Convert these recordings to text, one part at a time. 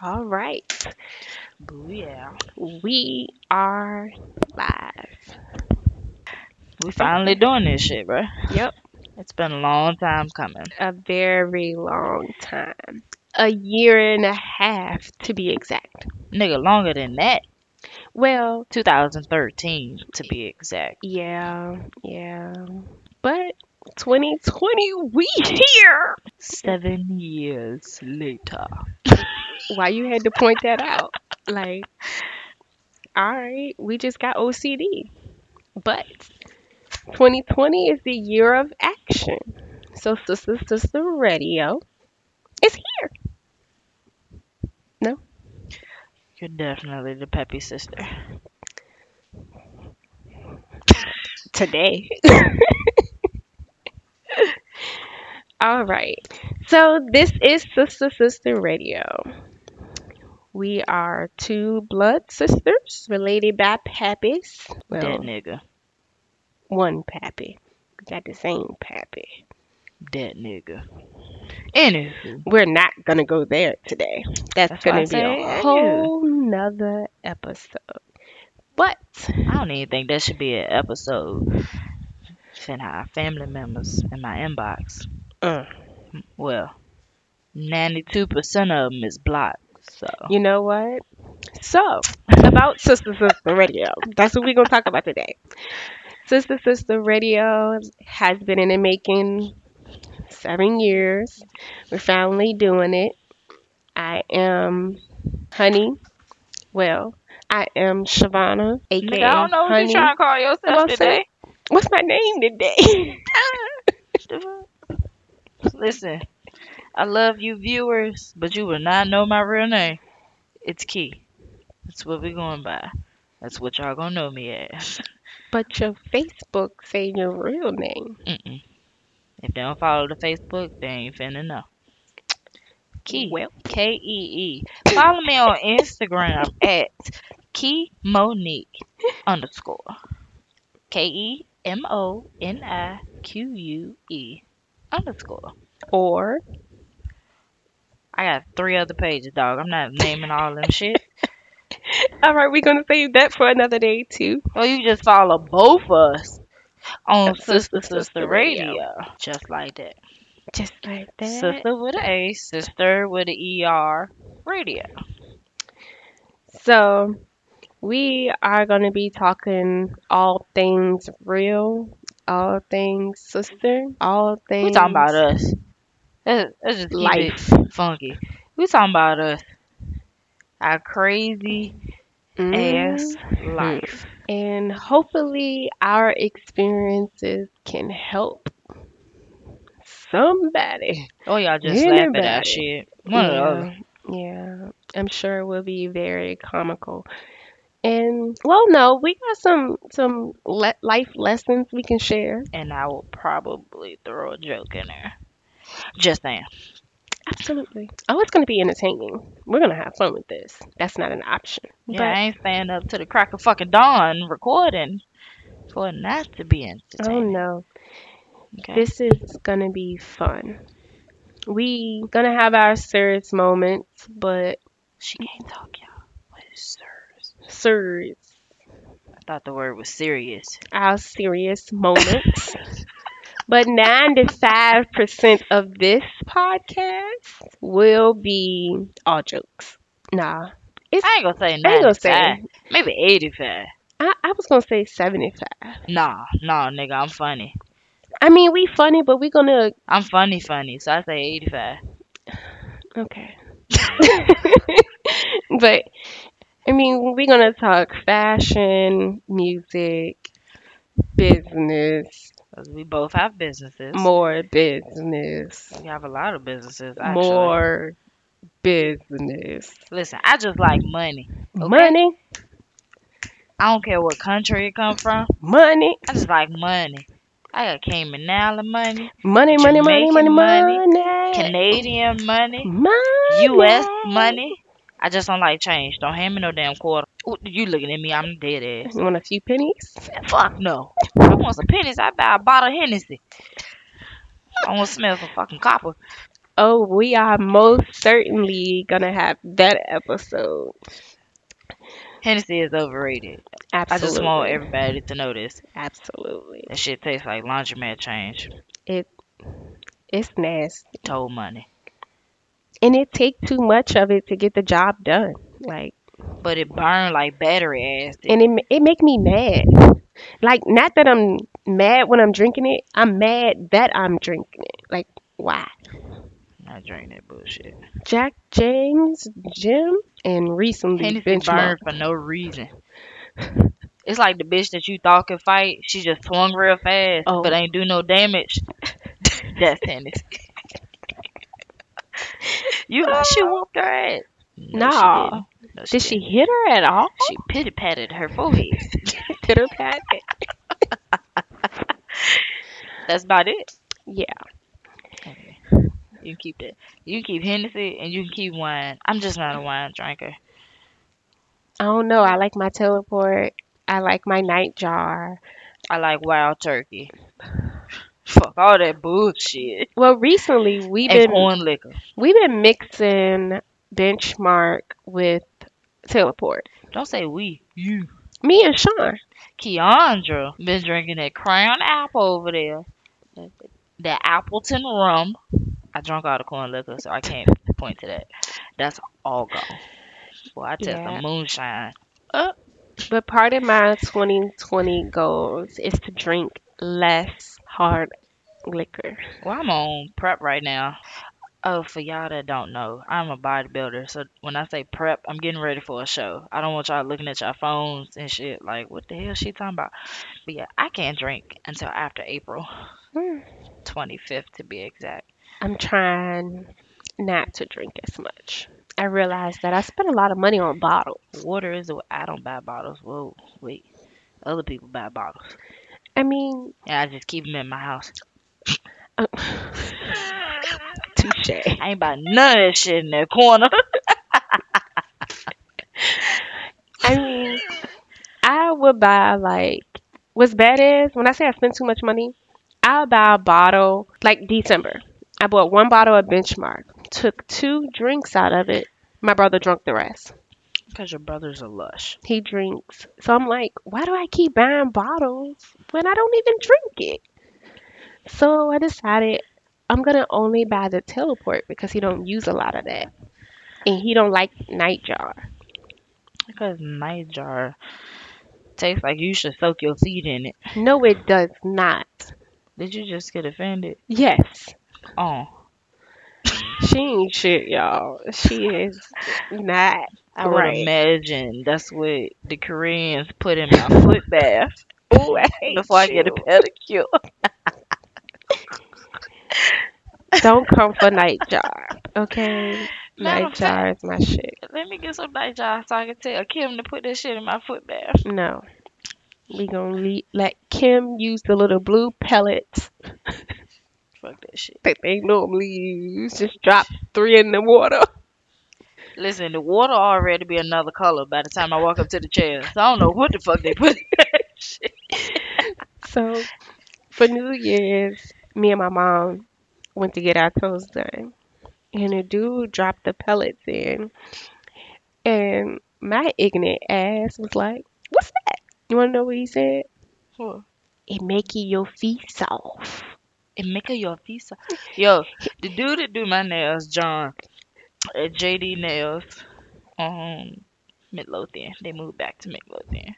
All right. Booyah. We are live. We finally doing this shit, bro. Yep. It's been a long time coming. A very long time. A year and a half to be exact. Nigga, longer than that. Well, 2013 to be exact. yeah, yeah. But 2020, we here. Seven years later. Why you had to point that out? Like, all right, we just got OCD. But 2020 is the year of action. So, Sister Sister Radio is here. No? You're definitely the peppy sister. today. All right. So this is Sister Sister Radio. We are two blood sisters related by pappies. That nigga. one pappy. We got the same pappy. That nigga. Anywho. We're not gonna go there today. That's, That's gonna be say, a yeah. whole nother episode. But I don't even think that should be an episode. Finna our family members in my inbox. uh, Well, 92% of them is blocked. So, You know what? So, about Sister Sister Radio. That's what we're going to talk about today. Sister Sister Radio has been in the making seven years. We're finally doing it. I am Honey. Well, I am Shavana, aka I don't know what Honey. you trying to call yourself About today. What's my name today? Listen, I love you viewers, but you will not know my real name. It's Key. That's what we're going by. That's what y'all gonna know me as. but your Facebook say your real name. Mm-mm. If they don't follow the Facebook, they ain't finna know. Key. Well, K E E. Follow me on Instagram at Key Monique underscore. K E M O N I Q U E underscore. or I got three other pages, dog. I'm not naming all them shit. all right, we're gonna save that for another day too. Or you just follow both of us on Sister, Sister Sister Radio. Radio. Just like that. Just like that. Sister with an A, sister with an ER, radio. So, we are going to be talking all things real, all things sister, all things We talking about us. Let's just life. funky. We talking about us. Our crazy ass mm-hmm. life. And hopefully, our experiences can help somebody. Oh, y'all just laugh at Anybody. that shit. One yeah, yeah, I'm sure it will be very comical. And well, no, we got some some le- life lessons we can share. And I will probably throw a joke in there. Just saying. Absolutely. Oh, it's going to be entertaining. We're going to have fun with this. That's not an option. Yeah, But I ain't staying up to the crack of fucking dawn recording for not to be oh, entertaining. oh no, Okay. this is going to be fun. We going to have our serious moments, but She can't talk, y'all. What is serious? serious, I thought the word was serious. our serious moments. but 95% of this podcast will be all jokes. Nah. It's, I ain't gonna say I ain't gonna say. 95. Maybe 85. I, I was going to say 75. Nah, nah, nigga, I'm funny. I mean, we funny, but we going to I'm funny, funny, so I say 85. Okay. but I mean, we're gonna talk fashion, music, business, Because we both have businesses. more business, We have a lot of businesses, actually. more business, Listen, I just like money. Okay? money, I don't care what country it come from. money, I just like money. I got Cayman Island money, money, money, money, money, money, money, Canadian money, money, U.S. money. I just don't like change. Don't hand me no damn quarter. You looking at me? I'm dead ass. You want a few pennies? Fuck no. I want some pennies. I buy a bottle of Hennessy. I want to smell some fucking copper. Oh, we are most certainly gonna have that episode. Hennessy is overrated. Absolutely. I just want everybody to know this. Absolutely. That shit tastes like laundromat change. It It's nasty. Told money. And it takes too much of it to get the job done. Like But it burned like battery acid. and it it make me mad. Like not that I'm mad when I'm drinking it. I'm mad that I'm drinking it. Like why? I drink that bullshit. Jack James, Jim, and recently Hennessy burned for no reason. It's like the bitch that you thought could fight. She just swung real fast, Oh. but ain't do no damage. That's Hennessy. you know she oh. whooped her ass. No, No. she didn't. She didn't. hit her at all? She pity patted her forehead. Pitter pat. That's about it. Yeah. You keep that. You keep Hennessy and you can keep wine. I'm just not a wine drinker. I don't know. I like my teleport. I like my night jar. I like wild turkey. Fuck all that bullshit. Well, recently we've And been corn liquor. we've been mixing benchmark with teleport. Don't say we. You. Me and Sean. Keandra been drinking that Crown Apple over there. That Appleton rum. I drunk all the corn liquor, so I can't point to that. That's all gone. Well, I test Yeah. some moonshine. Uh, but part of my 2020 goals is to drink less hard liquor. Well, I'm on prep right now. Oh, for y'all that don't know, I'm a bodybuilder. So when I say prep, I'm getting ready for a show. I don't want y'all looking at your phones and shit like, what the hell she talking about? But yeah, I can't drink until after April Hmm. 25th to be exact. I'm trying not to drink as much. I realized that I spend a lot of money on bottles. Water is the I don't buy bottles. Whoa, wait. Other people buy bottles. I mean, And I just keep them in my house. uh, touche. I ain't buy none of that shit in that corner. I mean, I would buy like what's bad is when I say I spend too much money, I'll buy a bottle like December. I bought one bottle of Benchmark, took two drinks out of it. My brother drank the rest. Because your brother's a lush. He drinks. So I'm like, why do I keep buying bottles when I don't even drink it? So I decided I'm gonna only buy the teleport because he don't use a lot of that. And he don't like Nightjar. Because Nightjar tastes like you should soak your feet in it. No, it does not. Did you just get offended? Yes. Oh, She ain't shit, y'all. She is not. I would Right. imagine that's what the Koreans put in my foot bath Ooh, I before I get a pedicure. Don't come for night jar, okay? Night of jar is my shit. Let me get some night jar so I can tell Kim to put this shit in my foot bath. No. We gonna le- let Kim use the little blue pellets Fuck that shit. that they normally use. Just drop three in the water. Listen, the water already be another color by the time I walk up to the chair. So I don't know what the fuck they put in that shit. So for New Year's, me and my mom went to get our toes done. And the dude dropped the pellets in. And my ignorant ass was like, What's that? You wanna know what he said? What? It making your feet soft. It make a your feet so- Yo, the dude that do my nails, John, at JD Nails, um, Midlothian. They moved back to Midlothian.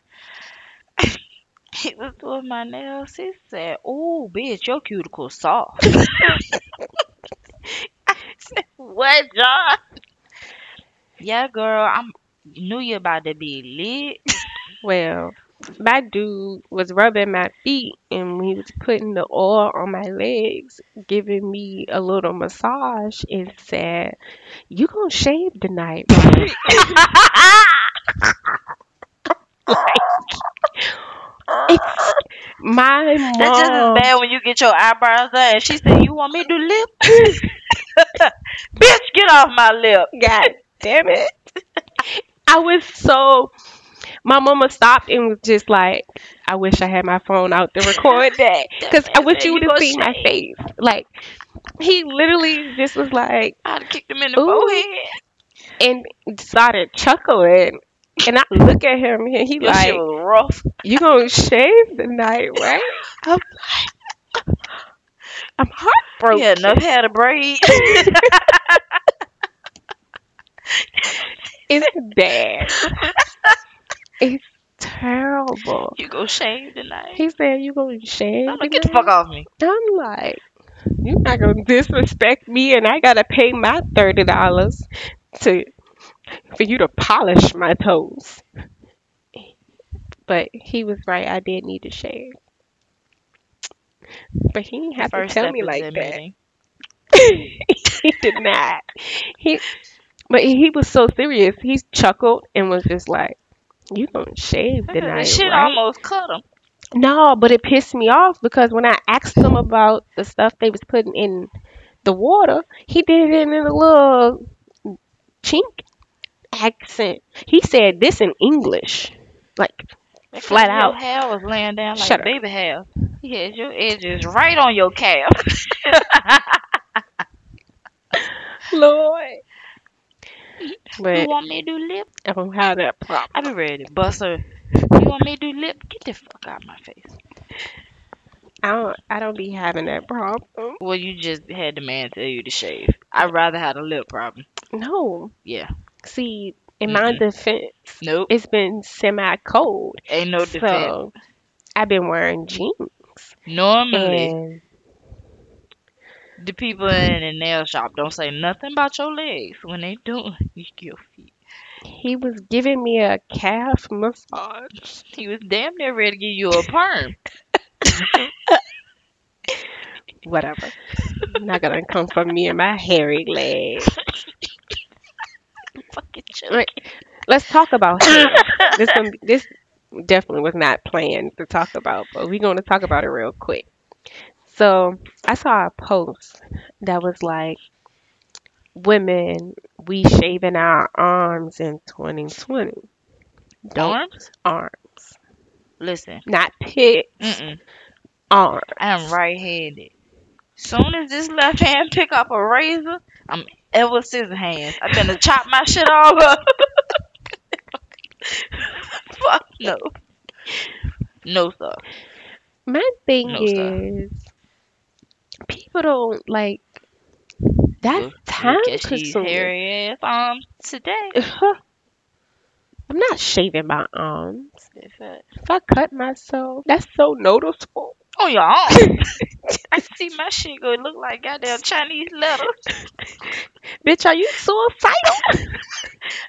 he was doing my nails. He said, "Oh, bitch, your cuticle soft." I said, "What, John?" Yeah, girl, I'm knew you about to be lit. Well, my dude was rubbing my feet and he was putting the oil on my legs, giving me a little massage and said, You gonna shave tonight, right? It's my mom. That's just as bad when you get your eyebrows done. And she said, "You want me to do lip?" Bitch, get off my lip. God damn it. I was so. My mama stopped and was just like, I wish I had my phone out to record that. Because I wish you would have seen my face. Like, He literally just was like, I'd have kicked him in the Ooh. forehead. and started chuckling. And I look at him and he Your like, rough. you gonna shave tonight, right? I'm like, I'm heartbroken. Yeah, enough hair to braid. It's bad. it's terrible. you go shave tonight. He said, you gonna shave I'm like, get the tonight?" fuck off me. I'm like, you're not gonna disrespect me, and I gotta pay my thirty dollars to for you to polish my toes. But he was right. I did need to shave, but he didn't have First to tell me like that. he did not. He, but he was so serious. He chuckled and was just like, "You gonna shave tonight, shit right?" almost cut him. No, but it pissed me off because when I asked him about the stuff they was putting in the water, he did it in a little chink accent. He said this in English, like Flat your out. hair was laying down like Shut up. baby hair. He had your edges right on your calf. Lord. you want me to do lip? I don't have that problem. I be ready to bust her. You want me to do lip? Get the fuck out of my face. I don't. I don't be having that problem. Well, you just had the man tell you to shave. I'd rather have a lip problem. No. Yeah. See, in my Mm-mm. defense, Nope. it's been semi cold, Ain't no defense. so I've been wearing jeans Normally, and the people in the nail shop don't say nothing about your legs when they doing your feet. he was giving me a calf massage. He was damn near ready to give you a perm. Whatever. Not gonna come from me and my hairy legs. Fucking joke. Like, let's talk about this one, this definitely was not planned to talk about, but we're gonna talk about it real quick. So I saw a post that was like, "Women, we shaving our arms in 2020. Don't Arms? arms, Listen. not pits, Mm-mm. arms." I'm right-handed. Soon as this left hand pick up a razor, I'm ever scissor hands. I'm gonna chop my shit all up. Fuck no. No sir. My thing No, sir. is, people don't like. Look- time Look consuming. arms today. I'm not shaving my arms. If I cut myself, that's so noticeable. On your arm. I see my shit go look like goddamn Chinese letters. Bitch, are you suicidal?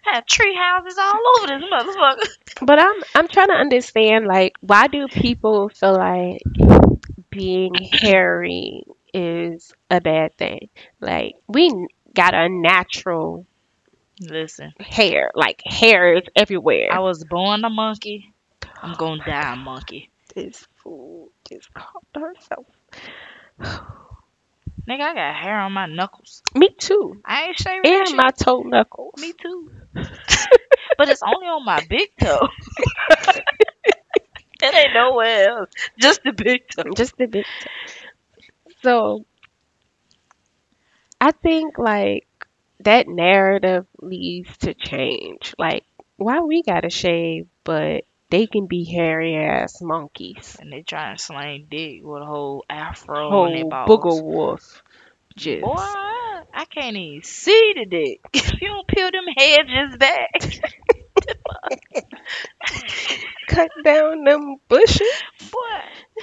Have tree houses all over this motherfucker. but I'm I'm trying to understand like why do people feel like being hairy is a bad thing? Like we got a natural Listen, hair, like hair is everywhere. I was born a monkey. I'm gonna die a monkey. this fool just called herself. Nigga, I got hair on my knuckles. Me too. I ain't shaving And my toe knuckles. Me too. but it's only on my big toe. it ain't nowhere else. Just the big toe. just a bit. So I think like that narrative needs to change. Like, why we gotta shave, but they can be hairy ass monkeys. And they try to slang dick with a whole afro on Whole their balls. booger wolf. Just Boy, I can't even see the dick. If you don't peel them hedges back, cut down them bushes. boy,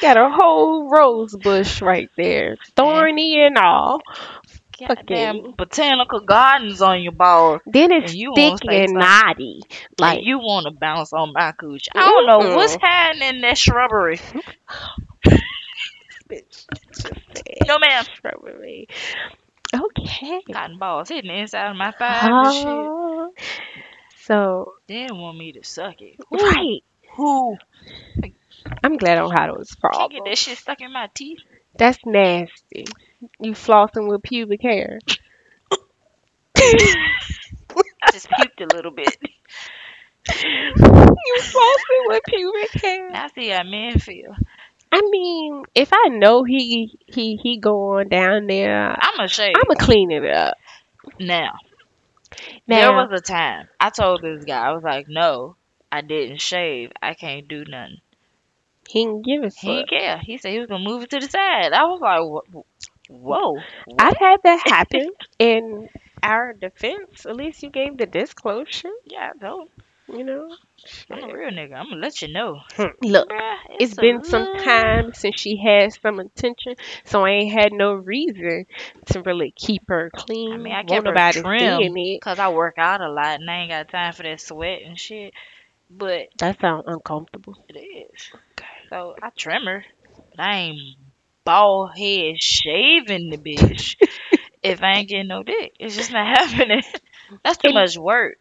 Got a whole rose bush right there, thorny and all. Fucking- botanical gardens on your ball. Then it's you thick and knotty. Like you want to bounce on my cooch. I don't know what's Mm-mm. hiding in that shrubbery. bitch. No, ma'am. strawberry. Okay. Cotton balls hitting the inside of my thighs and shit. So They didn't want me to suck it. right. Who I'm glad I don't have those can't get that shit stuck in my teeth? That's nasty. You flossing with pubic hair. I just puked a little bit. You flossing with pubic hair. I see how men feel. I mean, if I know he he he going down there, I'm a shave. I'ma clean it up. Now, now, there was a time I told this guy, I was like, no, I didn't shave. I can't do nothing. he didn't give a He fuck. didn't care. He said he was gonna move it to the side. I was like, whoa. I've had that happen. In our defense, at least you gave the disclosure. Yeah, him. You know. I'm a real nigga. I'm gonna let you know. Hmm. Look, Bruh, it's a been some little- time since she had some attention, so I ain't had no reason to really keep her clean. I mean, I Won't kept her nobody trim. seeing it. Cause I work out a lot and I ain't got time for that sweat and shit. But That sounds uncomfortable. it is. So I trim her. But I ain't bald head shaving the bitch if I ain't getting no dick. It's just not happening. That's too much work.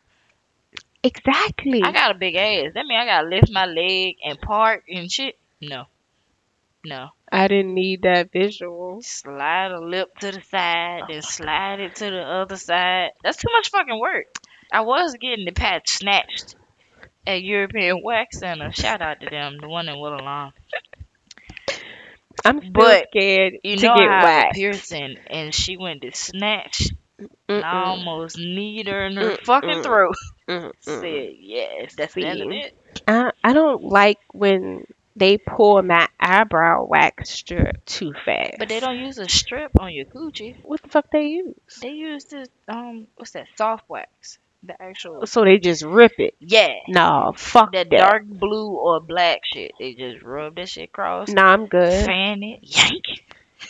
Exactly. I got a big ass. That mean I gotta lift my leg and park and shit. No. No. I didn't need that visual. Slide a lip to the side, then slide it to the other side. That's too much fucking work. I was getting the patch snatched at European Wax Center. Shout out to them, the one in Willow Lawn. I'm still But scared You to know get I have a waxed. piercing, and she went to snatch, and I almost kneed her in her Mm-mm. fucking throat. mm-mm. Said yes, that's the end of it. I, I don't like when they pull my eyebrow wax strip too fast. But they don't use a strip on your coochie. What the fuck they use? They use this um, what's that? Soft wax. The actual. So they just rip it. Yeah. No, fuck that that. dark blue or black shit. They just rub that shit across, Nah, I'm good. fan it, yank.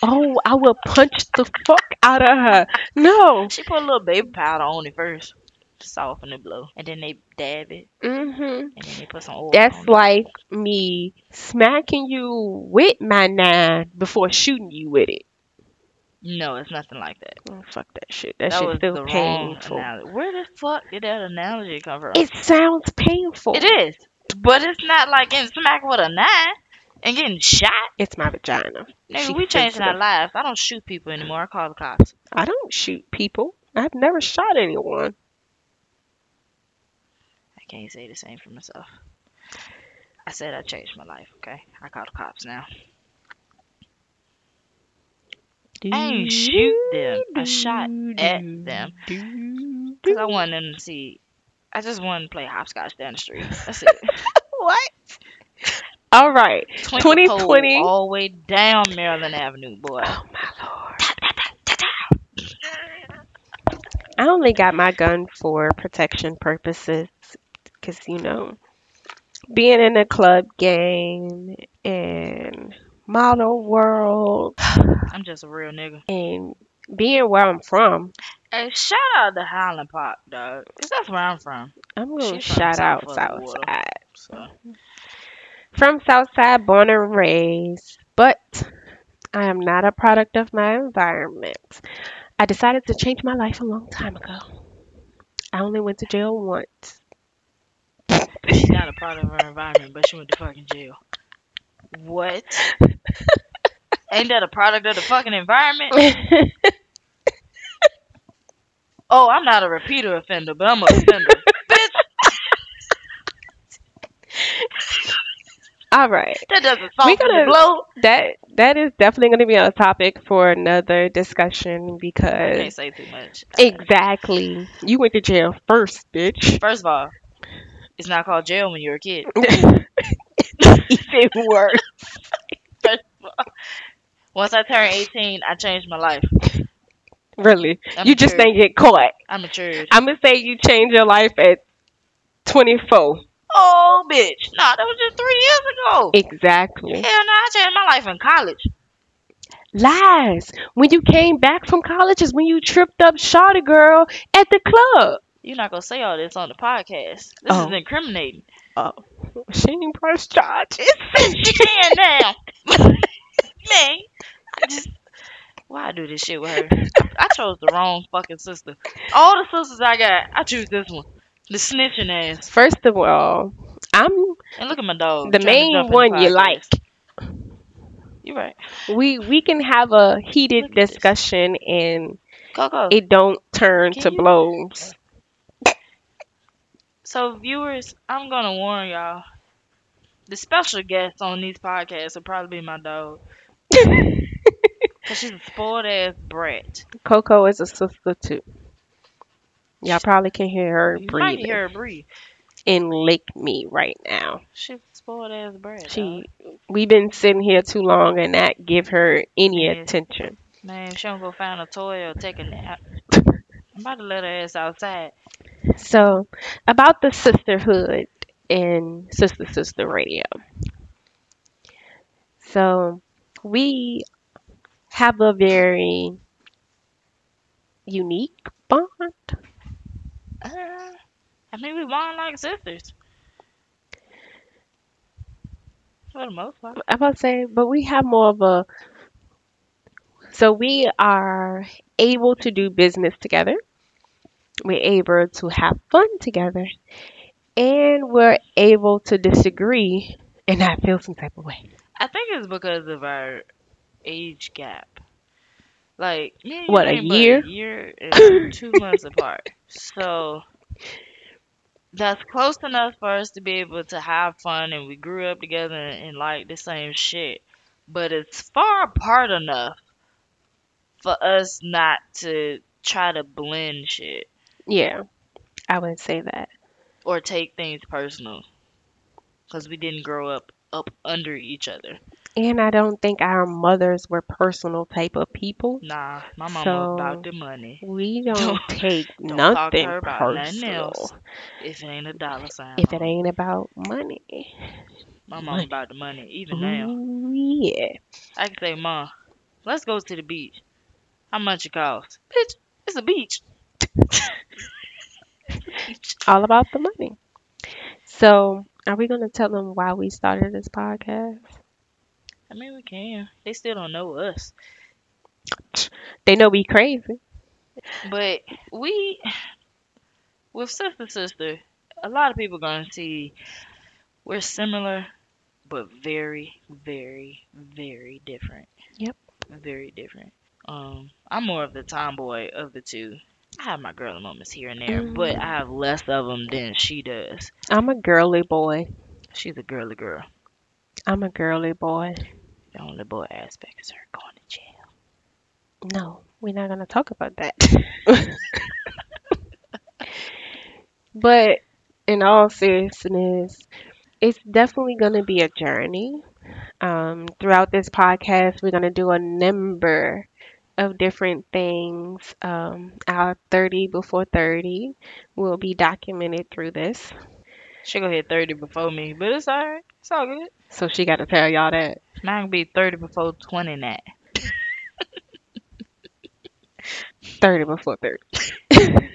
Oh, I will punch the fuck out of her. No. She put a little baby powder on it first, soften the blow, and then they dab it, Mhm. and then they put some oil. That's on like me smacking you with my nine before shooting you with it. No, it's nothing like that. Oh, fuck that shit. That, That shit was still painful. Where the fuck did that analogy come from? It sounds painful. it is, but it's not like getting smacked with a knife and getting shot. It's my vagina. Nigga, we changing our lives. I don't shoot people anymore. I call the cops. I don't shoot people. I've never shot anyone. I can't say the same for myself. I said I changed my life, okay? I call the cops now. I ain't shoot them. I shot at them. Because I wanted them to see. I just wanted to play hopscotch down the street. That's it. What? All right. 2020. all the way down Maryland Avenue, boy. Oh my lord. I only got my gun for protection purposes because you know, being in a club game and model world I'm just a real nigga. and being where I'm from, Hey, shout out to Highland Park, dog. that's where I'm from. I'm gonna She from shout out South of the water. Southside. So From Southside, born and raised, but I am not a product of my environment. I decided to change my life a long time ago. I only went to jail once. she's not a product of her environment, but she went to fucking jail. What? Ain't that a product of the fucking environment? Oh, I'm not a repeater offender, but I'm a offender. Bitch, All right. that doesn't We soften gotta- the blow. That that is definitely going to be a topic for another discussion I because can't say too much. exactly you went to jail first, bitch. First of all, it's not called jail when you're a kid. Even worse. First of all, once I turned 18, I changed my life. Really, I you just matured. ain't get caught. I'm matured. I'm gonna say you changed your life at 24. Oh, bitch. Nah, that was just three years ago. Exactly. Hell no, I changed my life in college. Lies. When you came back from college is when you tripped up Shawty girl at the club. You're not going to say all this on the podcast. This Oh. is incriminating. Oh. She ain't pressed charges. she can now. Man, I just why I do this shit with her? I chose the wrong fucking sister. All the sisters I got, I choose this one. The snitching ass. First of all, I'm And look at my dog. the main one you like. You're right. We we can have a heated at this. discussion and go. it don't turn to you- blows. so viewers, I'm gonna warn y'all. The special guest on these podcasts will probably be my dog. Cause she's a spoiled ass brat. Coco is a sister too. Y'all probably can hear her You might hear her breathe. and lick me right now. She's a spoiled ass brat. She, we've been sitting here too long and not give her any Yeah. attention. man, she don't go find a toy or take a nap. I'm about to let her ass outside. So, about the sisterhood in Sister Sister Radio. So, we have a very unique bond. Uh, I mean, we bond like sisters. For the most part. I'm about to say, but we have more of a. So we are able to do business together. We're able to have fun together, and we're able to disagree and not feel some type of way. I think it's because of our age gap. Like, me What, a year? A year and two months apart. So that's close enough for us to be able to have fun, and we grew up together and, and like the same shit. But it's far apart enough for us not to try to blend shit Yeah, I would say that. or take things personal, because we didn't grow up up under each other. And I don't think our mothers were personal type of people. Nah, my mama So- about the money. We don't Don't- take Don't nothing nothing personal else if it ain't a dollar sign. if it ain't about money. My mama about the money. Even now, yeah. I can say, "Mom, let's go to the beach. How much it costs? Bitch, it's a beach." all about the money. So, are we going to tell them why we started this podcast? I mean, we can. They still don't know us, They know we crazy. but we, with sister sister, a lot of people gonna see we're similar, but very, very, very different. Yep. Very different. Um, I'm more of the tomboy of the two. I have my girly moments here and there, but Mm. I have less of them than she does. I'm a girly boy. She's a girly girl. I'm a girly boy. The only boy aspect is her going to jail. No, we're not going to talk about that. but in all seriousness, it's definitely going to be a journey. Um, throughout this podcast, we're going to do a number of different things. Um, our 30 before 30 will be documented through this. She gonna hit 30 before me, but it's alright. It's all good. So she got to tell y'all that. Mine gonna be 30 before 20 that. 30 before 30.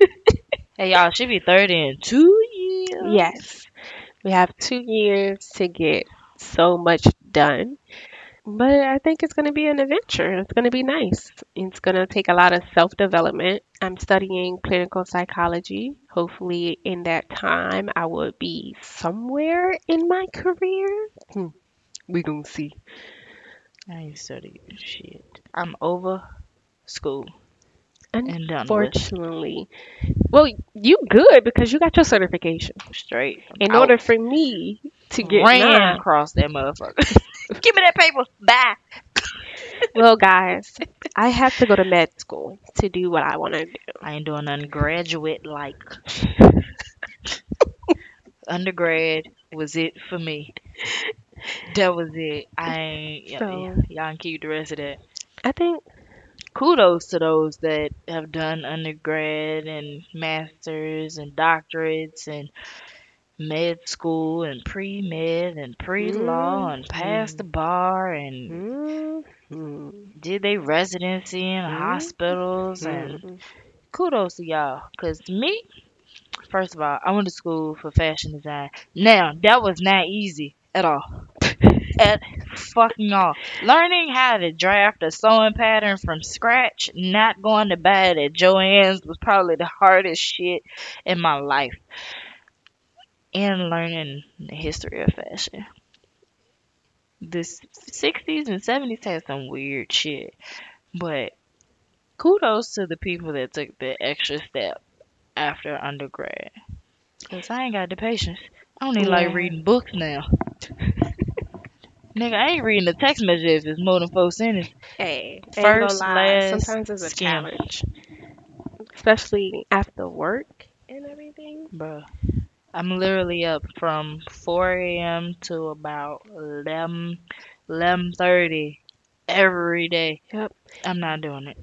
Hey y'all, she be 30 in two years. Yes. We have two years to get so much done. But I think it's going to be an adventure. It's going to be nice. It's going to take a lot of self development. I'm studying clinical psychology. Hopefully, in that time, I will be somewhere in my career. Hmm. We going to see. I ain't studying shit. I'm over school and Unfortunately. Well, you good because you got your certification. straight. In Out. order for me to get ran across that motherfucker. Give me that paper. Bye. Well, guys, I have to go to med school to do what I want to do. I ain't doing undergraduate like. Undergrad was it for me. That was it. I ain't. So- y- y'all can keep the rest of that. I think, kudos to those that have done undergrad and masters and doctorates and med school and pre-med and pre-law and passed the bar and mm, did they residency in Mhm. hospitals and kudos to y'all. Because me first of all i went to school for fashion design. Now that was not easy at all. At fucking all. Learning how to draft a sewing pattern from scratch not going to buy it at joann's was probably the hardest shit in my life and learning the history of fashion the 60s and 70s had some weird shit but kudos to the people that took the extra step after undergrad. Cause I ain't got the patience. I don't even like reading books now. Nigga, I ain't reading the text message if it's more than four sentences. Hey, First, last, sometimes it's a challenge, especially after work and everything. Bruh. I'm literally up from 4 a.m. to about 11, 11.30 every day. Yep. I'm not doing it.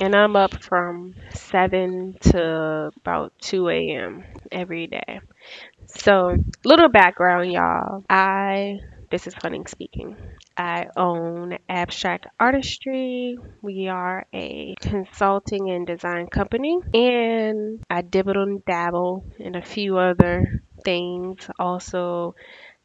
And I'm up from 7 to about 2 a.m. every day. So, little background, y'all. I, this is Hunting speaking. I own Abstract Artistry. We are a consulting and design company. And I dibble and dabble in a few other things. Also,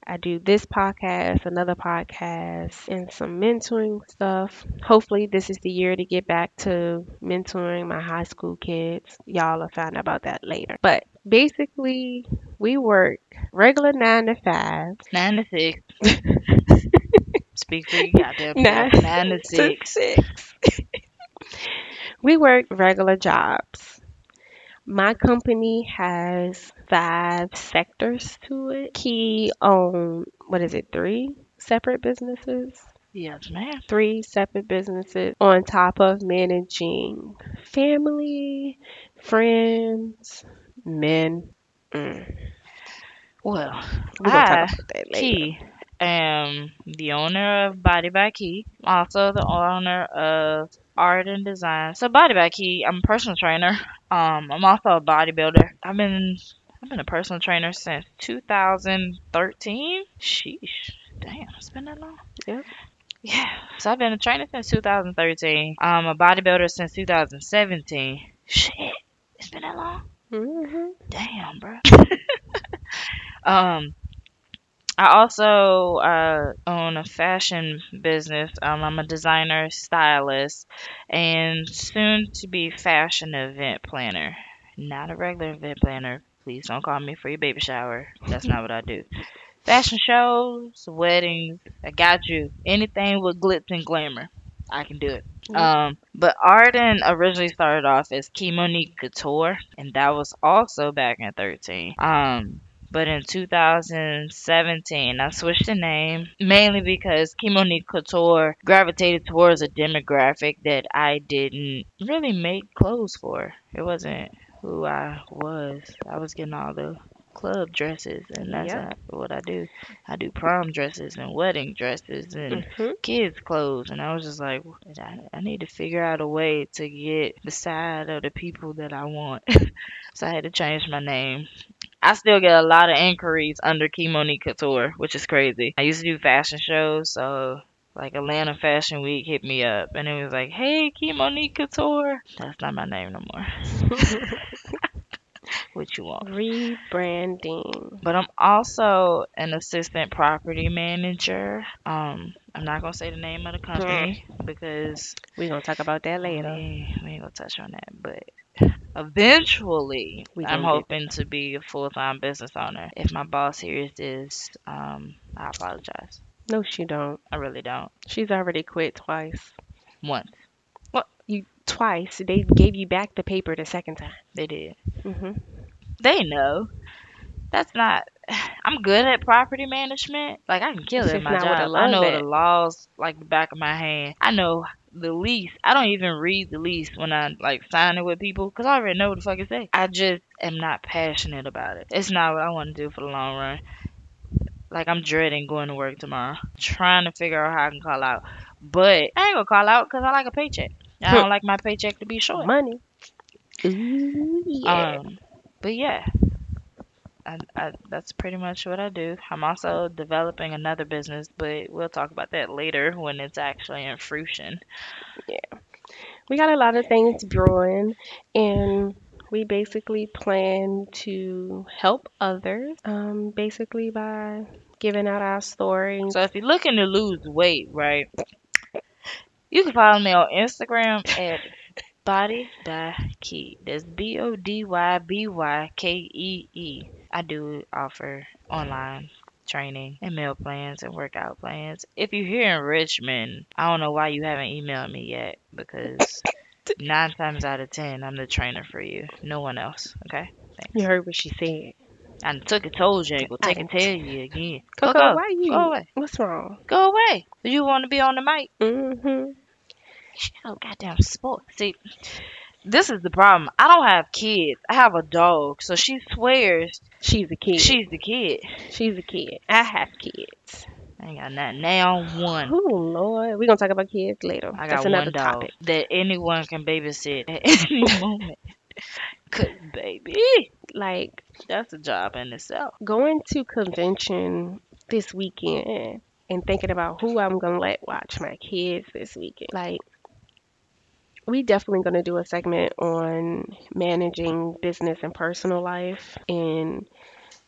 I do this podcast, another podcast, and some mentoring stuff. Hopefully, this is the year to get back to mentoring my high school kids. Y'all will find out about that later. But basically, we work regular nine to five. 9 to 6. Speak for you goddamn Nine 9 to 6. six. we work regular jobs. My company has five sectors to it. Key own what is it, three separate businesses? Yes, ma'am. Three separate businesses on top of managing family, friends, men. Mm. Well, We're I, talk about that later. Key, am the owner of Body by Key. Also the owner of Art and Design. So Body by Key, I'm a personal trainer. Um, I'm also a bodybuilder. I've been I've been a personal trainer since 2013. Sheesh, damn, it's been that long. Yep. Yeah, so I've been a trainer since 2013. I'm a bodybuilder since 2017. Shit, it's been that long. hmm Damn, bro. um, I also uh, own a fashion business. Um, I'm a designer, stylist, and soon to be fashion event planner. Not a regular event planner. Please don't call me for your baby shower. That's not what I do. Fashion shows, weddings. I got you. Anything with glitz and glamour. I can do it. Um, but Arden originally started off as Kemonique Couture, and that was also back in 13. Um, but in 2017, I switched the name mainly because Kemonique Couture gravitated towards a demographic that I didn't really make clothes for. It wasn't who I was. I was getting all the club dresses, and that's Yep. not what I do. I do prom dresses and wedding dresses and hmm kids' clothes, and I was just like, I, I need to figure out a way to get the side of the people that I want. so I had to change my name. I still get a lot of inquiries under Kimoni Couture, which is crazy. I used to do fashion shows, so like Atlanta Fashion Week hit me up, and it was like, "Hey, Kimoni Couture." That's not my name no more. what you want? Rebranding. But I'm also an assistant property manager. Um, I'm not gonna say the name of the company because We're gonna talk about that later. we, we ain't gonna touch on that. But eventually, We I'm hoping to be a full time business owner. If my boss hears this, um, I apologize. No, she don't. I really don't. She's already quit twice. Once well You twice. They gave you back the paper the second time. they did, hmm they know. That's not. I'm good at property management. Like I can kill It's it my I job. I know the laws like the back of my hand. I know the lease. I don't even read the lease when I like sign it with people because I already know what the fuck it say. I just am not passionate about it. It's not what I want to do for the long run. Like I'm dreading going to work tomorrow, trying to figure out how I can call out. But I ain't gonna call out because I like a paycheck. I don't like my paycheck to be short. Money. Ooh, yeah. Um, but yeah, I, I, that's pretty much what I do. I'm also developing another business, but we'll talk about that later when it's actually in fruition. Yeah. We got a lot of things brewing, and we basically plan to help others. Um, basically by giving out our stories. So if you're looking to lose weight, right, you can follow me on Instagram at Body by Key. That's B O D Y B Y K E E. I do offer online training and meal plans and workout plans. If you're here in Richmond, I don't know why you haven't emailed me yet because nine times out of ten, I'm the trainer for you. No one else. Okay. You heard what she said. I took and told you, I ain't gonna take tell you again. Coco, Coco, why you? go away. What's wrong? Go away. You want to be on the mic? Mm-hmm. Oh, goddamn sport. See, this is the problem. I don't have kids. I have a dog, so she swears She's a kid. she's the kid. She's a kid. I have kids. I ain't got nothing. Now one. Oh Lord, we're gonna talk about kids later. I That's got another one dog topic. that anyone can babysit at any moment. Cause baby, Like that's a job in itself. going to convention this weekend and thinking about who I'm gonna let watch my kids this weekend. Like we definitely gonna do a segment on managing business and personal life and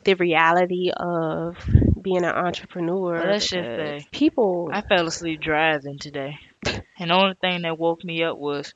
the reality of being an entrepreneur. Well, let's just say, people I fell asleep driving today, and the only thing that woke me up was.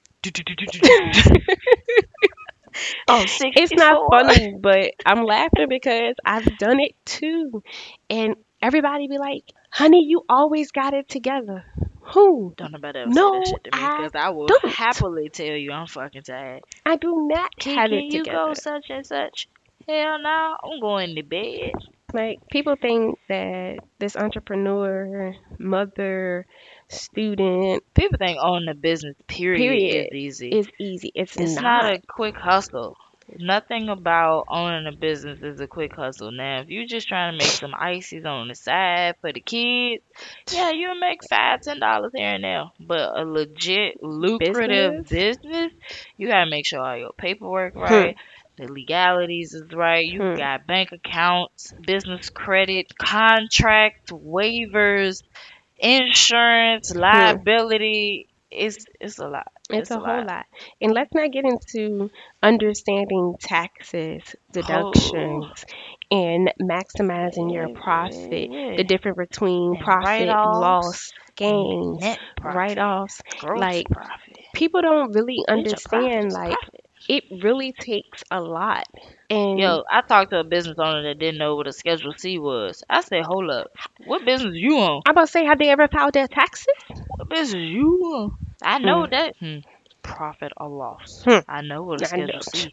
Oh, it's not funny, but I'm laughing because I've done it too. And everybody be like, honey, you always got it together. Who? Don't nobody ever No, say that shit to me I because I will don't. happily tell you I'm fucking tired. I do not Can, have can it you go such and such? Hell no, I'm going to bed. Like people think that this entrepreneur, mother, student People think owning a business period, Period. is easy. It's easy. It's, it's not. not. a quick hustle. Nothing about owning a business is a quick hustle. Now, if you're just trying to make some ices on the side for the kids, yeah, you'll make five, ten dollars here and there. But a legit lucrative business, you gotta make sure all your paperwork right, the legalities is right. You Hmm. got bank accounts, business credit, contract waivers, insurance, liability. It's it's a lot. It's, a, whole lot. And let's not get into understanding taxes, oh. deductions, and maximizing your profit. The difference between And profit, loss, gains, write offs. Like, profit. People don't really understand, like, profit. it really takes a lot. And Yo, I talked to a business owner that didn't know what a Schedule C was. I said, hold up, what business you on? I'm about to say, have they ever filed their taxes? What business you on? I know Hmm. that. Hmm. Profit or loss. Hmm. I know what a I Schedule know. C.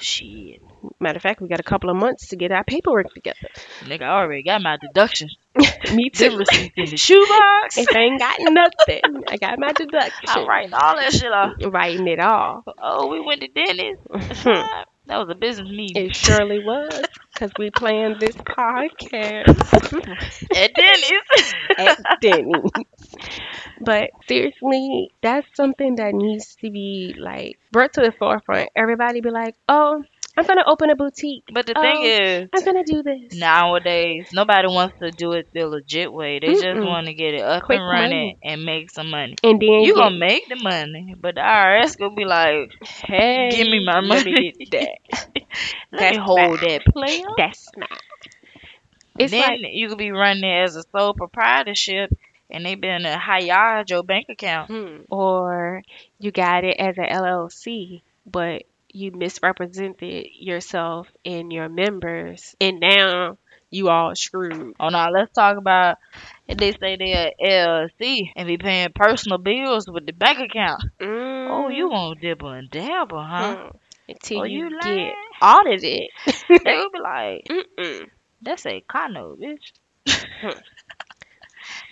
Shit, Matter of fact, we got a couple of months to get our paperwork together. nigga, I already got my deduction. Me too. in the shoebox. If I ain't got nothing, I got my deduction. I'm writing all that shit off. Writing it all. Oh, we went to dentist. That was a business meeting. It surely was, because we planned this podcast At dentist. at Denny's. But seriously, that's something that needs to be like brought to the forefront. Everybody be like, "Oh, I'm gonna open a boutique. But the Oh, thing is, I'm gonna do this." nowadays nobody wants to do it the legit way. They just Mm-mm. want to get it up Quick and running money. and make some money. And then You get- gonna make the money, but the IRS gonna be like, hey, give me my money. that. That's hold that player. That's not. It's then like you could be running it as a sole proprietorship, and they've been to hired your bank account. Hmm. Or you got it as an LLC, but you misrepresented yourself and your members, and now you all screwed. Oh no, let's talk about they say they're LLC and be paying personal bills with the bank account. Oh, you won't dibble and dabble, huh? Hmm. Until Oh, you, you get audited. they would be like, Mm-mm. that's a condo, bitch.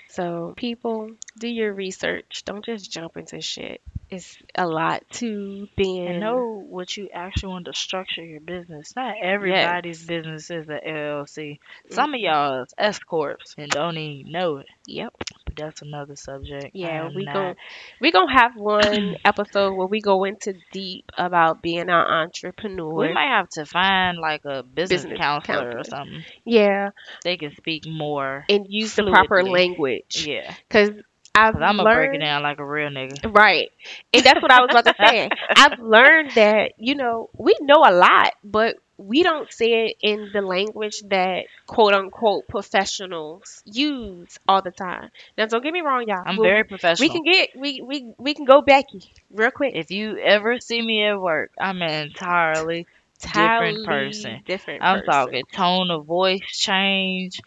So, people, do your research. Don't just jump into shit. It's a lot to being. And know what you actually want to structure your business. Not everybody's business is a LLC. Some of mm-hmm. y'all is S corps and don't even know it. Yep. But that's another subject. Yeah, we not- gon' we gonna have one episode where we go into deep about being an entrepreneur. We might have to find like a business, Business counselor, or something. yeah, They can speak more. and use the proper language. Yeah, Cause I've I'm gonna learned, break it down like a real nigga. Right. And that's what I was about to say. I've learned that, you know, we know a lot, but we don't say it in the language that quote unquote professionals use all the time. Now don't get me wrong, y'all. I'm We'll- very professional. we can get we we we can go Becky real quick. if you ever see me at work, I'm an entirely different person. Different I'm person. talking tone of voice change,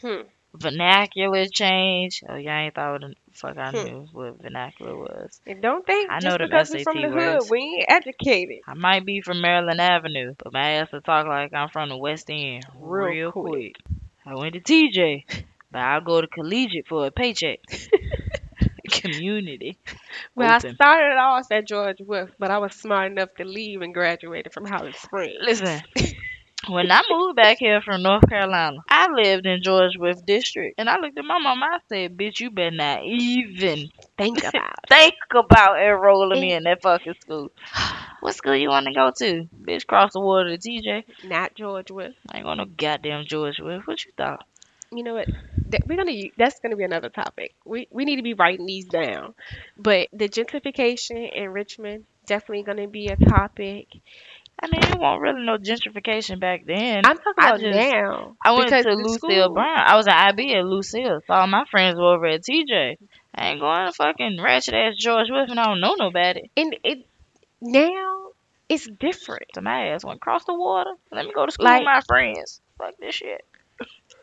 Hmm. Vernacular change. Oh, y'all ain't thought of the Fuck, I Hmm. knew what vernacular was. And don't think I just know the because we from SAT the hood, words. we ain't educated. I might be from Maryland Avenue, but my ass will talk like I'm from the West End Real real, quick. quick. I went to TJ, but I'll go to collegiate for a paycheck. Community. Well, I Open. started off at George Wolf, but I was smart enough to leave and graduated from Holly Springs. Listen, when I moved back here from North Carolina, I lived in George Wolf District, and I looked at my mama. I said, "Bitch, you better not even Think about think about enrolling me in that fucking school." What school you want to go to? Bitch, cross the water to TJ. Not George Wolf. I ain't going to no goddamn George Wolf. What you thought? You know what? We're gonna. That's gonna be another topic. We we need to be writing these down. But the gentrification in Richmond definitely gonna be a topic. I mean, it wasn't really no gentrification back then. I'm talking I about just- now. I went because to the Lucille school- Brown. I was at IB at Lucille. So all my friends were over at TJ. I ain't going to fucking ratchet ass George Wolf and I don't know nobody. And it now it's different. So my ass went across the water. Let me go to school Like- with my friends. Fuck this shit.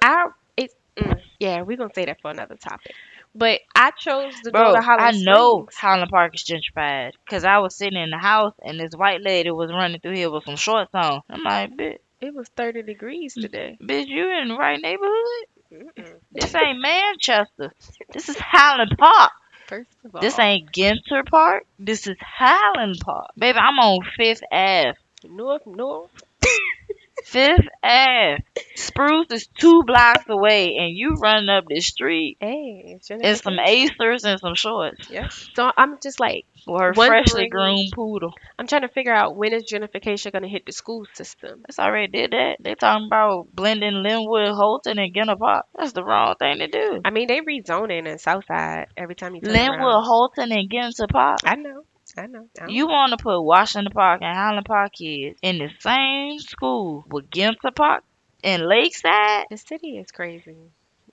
Our it's mm, yeah. We're gonna say that for another topic. But I chose to Bro, go to Holly I know Springs. Highland Park is gentrified. Because I was sitting in the house and this white lady was running through here with some shorts on. I'm like, bitch, It was 30 degrees today. bitch you in the right neighborhood? Mm-mm. This ain't Manchester. This is Highland Park. First of all, This ain't Ginter Park. This is Highland Park. Baby, I'm on Fifth Ave. North North. Fifth Ave. Spruce is two blocks away, and you running up the street Hey, it's in some Acers and some shorts. Yeah. So I'm just like, Or her Wondering- freshly groomed poodle. I'm trying to figure out when is gentrification gonna hit the school system. That's already did that. They talking about blending Linwood, Holton, and Ginter Park. That's the wrong thing to do. I mean, they rezoning in Southside every time you turn Linwood, around. Holton, and Ginter Park. I know. I know. I. You want to put Washington Park and Highland Park kids in the same school with Ginter Park and Lakeside? the city is crazy.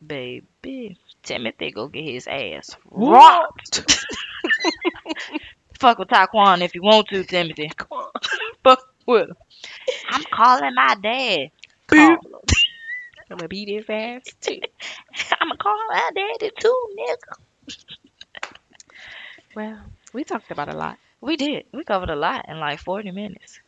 Baby, Timothy go get his ass rocked. Fuck with Taquan if you want to, Timothy. Come on. Fuck with him. I'm calling my dad. Call. I'm gonna beat his ass too. I'm gonna call my daddy too, nigga. Well, we talked about a lot. We did. We covered a lot in like 40 minutes.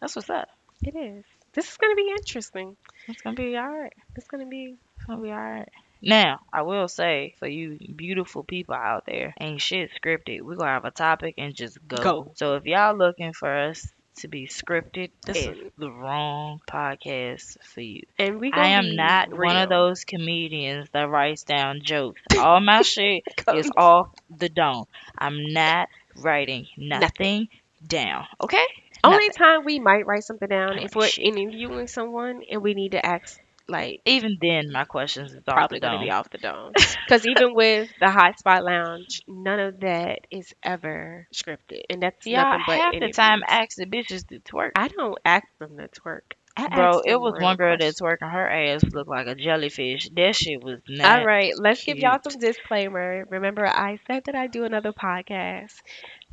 That's what's up. It is. This is gonna be interesting. It's gonna be alright. It's gonna be. It's gonna be alright. Now, I will say for you beautiful people out there, ain't shit scripted. We're gonna have a topic and just go. Go. So if y'all looking for us to be scripted, this is the wrong podcast for you. And we. I am not one of those comedians that writes down jokes. All my shit is off the dome. I'm not writing nothing, down. Okay? Only Nothing. time we might write something down oh, if we're interviewing someone and we need to ask like Even then, my questions is probably gonna be off the dome. Because even with the Hot Spot Lounge, none of that is ever scripted, and that's Y'all nothing but half the time interviews. ask the bitches to twerk. I don't ask them to twerk. I Bro, it was one girl that's twerking. Her ass looked like a jellyfish. That shit was not. All right, let's give y'all some disclaimer. Remember, I said that I do another podcast.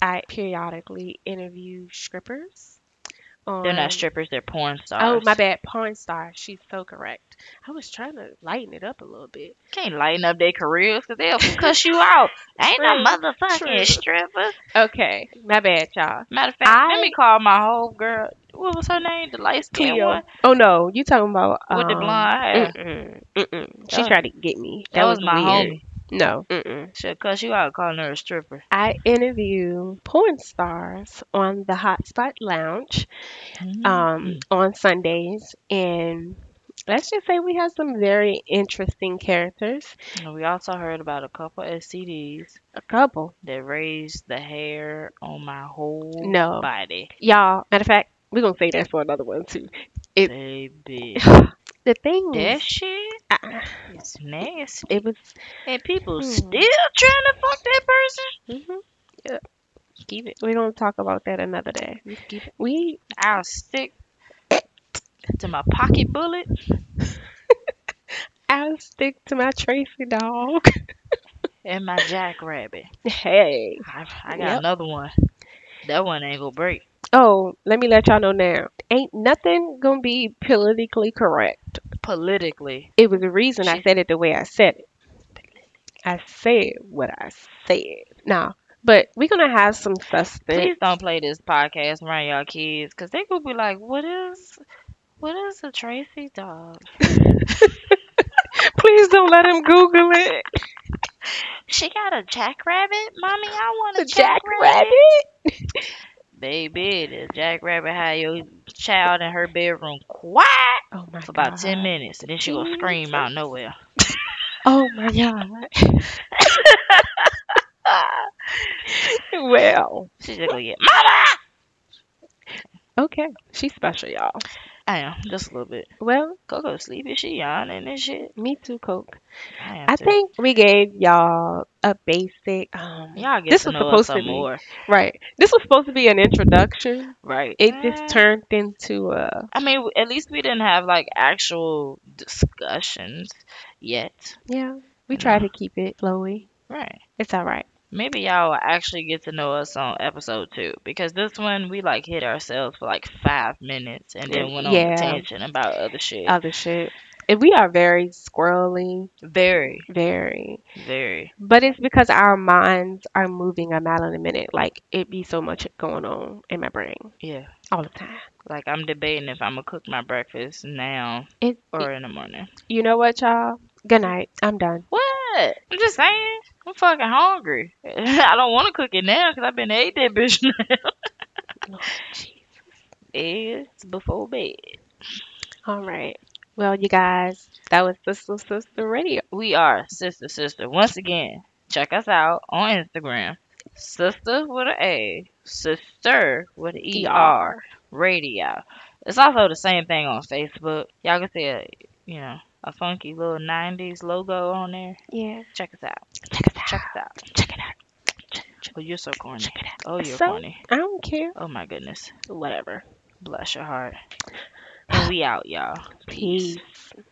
I periodically interview strippers. They're not strippers. They're porn stars. Oh, my bad. Porn star. She's so correct. I was trying to lighten it up a little bit. Can't lighten up their careers because they'll cuss you out. Ain't no motherfucking true. strippers. Okay, my bad, y'all. Matter of fact, I- let me call my whole girl. What was her name? The light skinned one Oh no, you talking about with the um, blonde hair. Mm-mm, mm-mm. She That was- tried to get me. that was my weird. homie. No. Mm-mm. Should cuss you out calling her a stripper. I interview porn stars on the Hotspot Lounge Mm-hmm. um, on Sundays, and let's just say we have some very interesting characters. And we also heard about a couple STDs A couple, that raised the hair on my whole No. body. y'all. Matter of fact, we're gonna say that for another one too. It- Baby. The thing that is, shit I- is nasty. it was. And people Hmm. still trying to fuck that person. hmm yeah. Keep it. We're gonna talk about that another day. We I'll stick to my pocket bullet. I'll stick to my Tracy dog. and my jackrabbit. hey. I, I got Yep. another one. That one ain't gonna break. Oh, let me let y'all know now. Ain't nothing gonna be politically correct. Politically, It was the reason I said it the way I said it. I said what I said. Now, but we're gonna have some suspect. Please don't play this podcast around y'all kids, cause they could be like, "What is, what is a Tracy dog? Please don't let him Google it. She got a jackrabbit, mommy. I want a jackrabbit. jackrabbit. Baby, the jackrabbit had your child in her bedroom quiet Oh my for about god. ten minutes, and then she gonna scream out nowhere. Oh my god. well, She's gonna get mama. okay. She's special, y'all. I am just a little bit. Well, Coco sleepy. She yawning and shit. me too, Coke. I, I think we gave y'all a basic. Um, y'all get this to was know supposed us to be more, right. This was supposed to be an introduction. right? It Eh, just turned into a I mean, at least we didn't have like actual discussions yet, yeah. We try to keep it flowy. right? It's all right. Maybe y'all will actually get to know us on episode two because this one we like hit ourselves for like five minutes and then went on Yeah. a tangent about other shit. Other shit. And we are very squirrely, very, very. very. But it's because our minds are moving a mile in a minute. Like it be so much going on in my brain Yeah. all the time. Like I'm debating if I'm gonna cook my breakfast now It, or in the morning. you know what, y'all? Good night. I'm done. What? I'm just saying. I'm fucking hungry. I don't want to cook it now because I've been ate that bitch now. It's before bed. All right. Well, you guys, that was Sister Sister Radio. We are sister sister. Once again, check us out on Instagram. Sister with an A, sister with an E R radio. It's also the same thing on Facebook. Y'all can see it, you know a funky little '90s logo on there. Yeah. Check us out. Check us out. Check us out. Check it out. Oh, you're so corny. Check it out. Oh, you're So- corny. I don't care. Oh my goodness. Whatever. Bless your heart. And we out, y'all. Peace.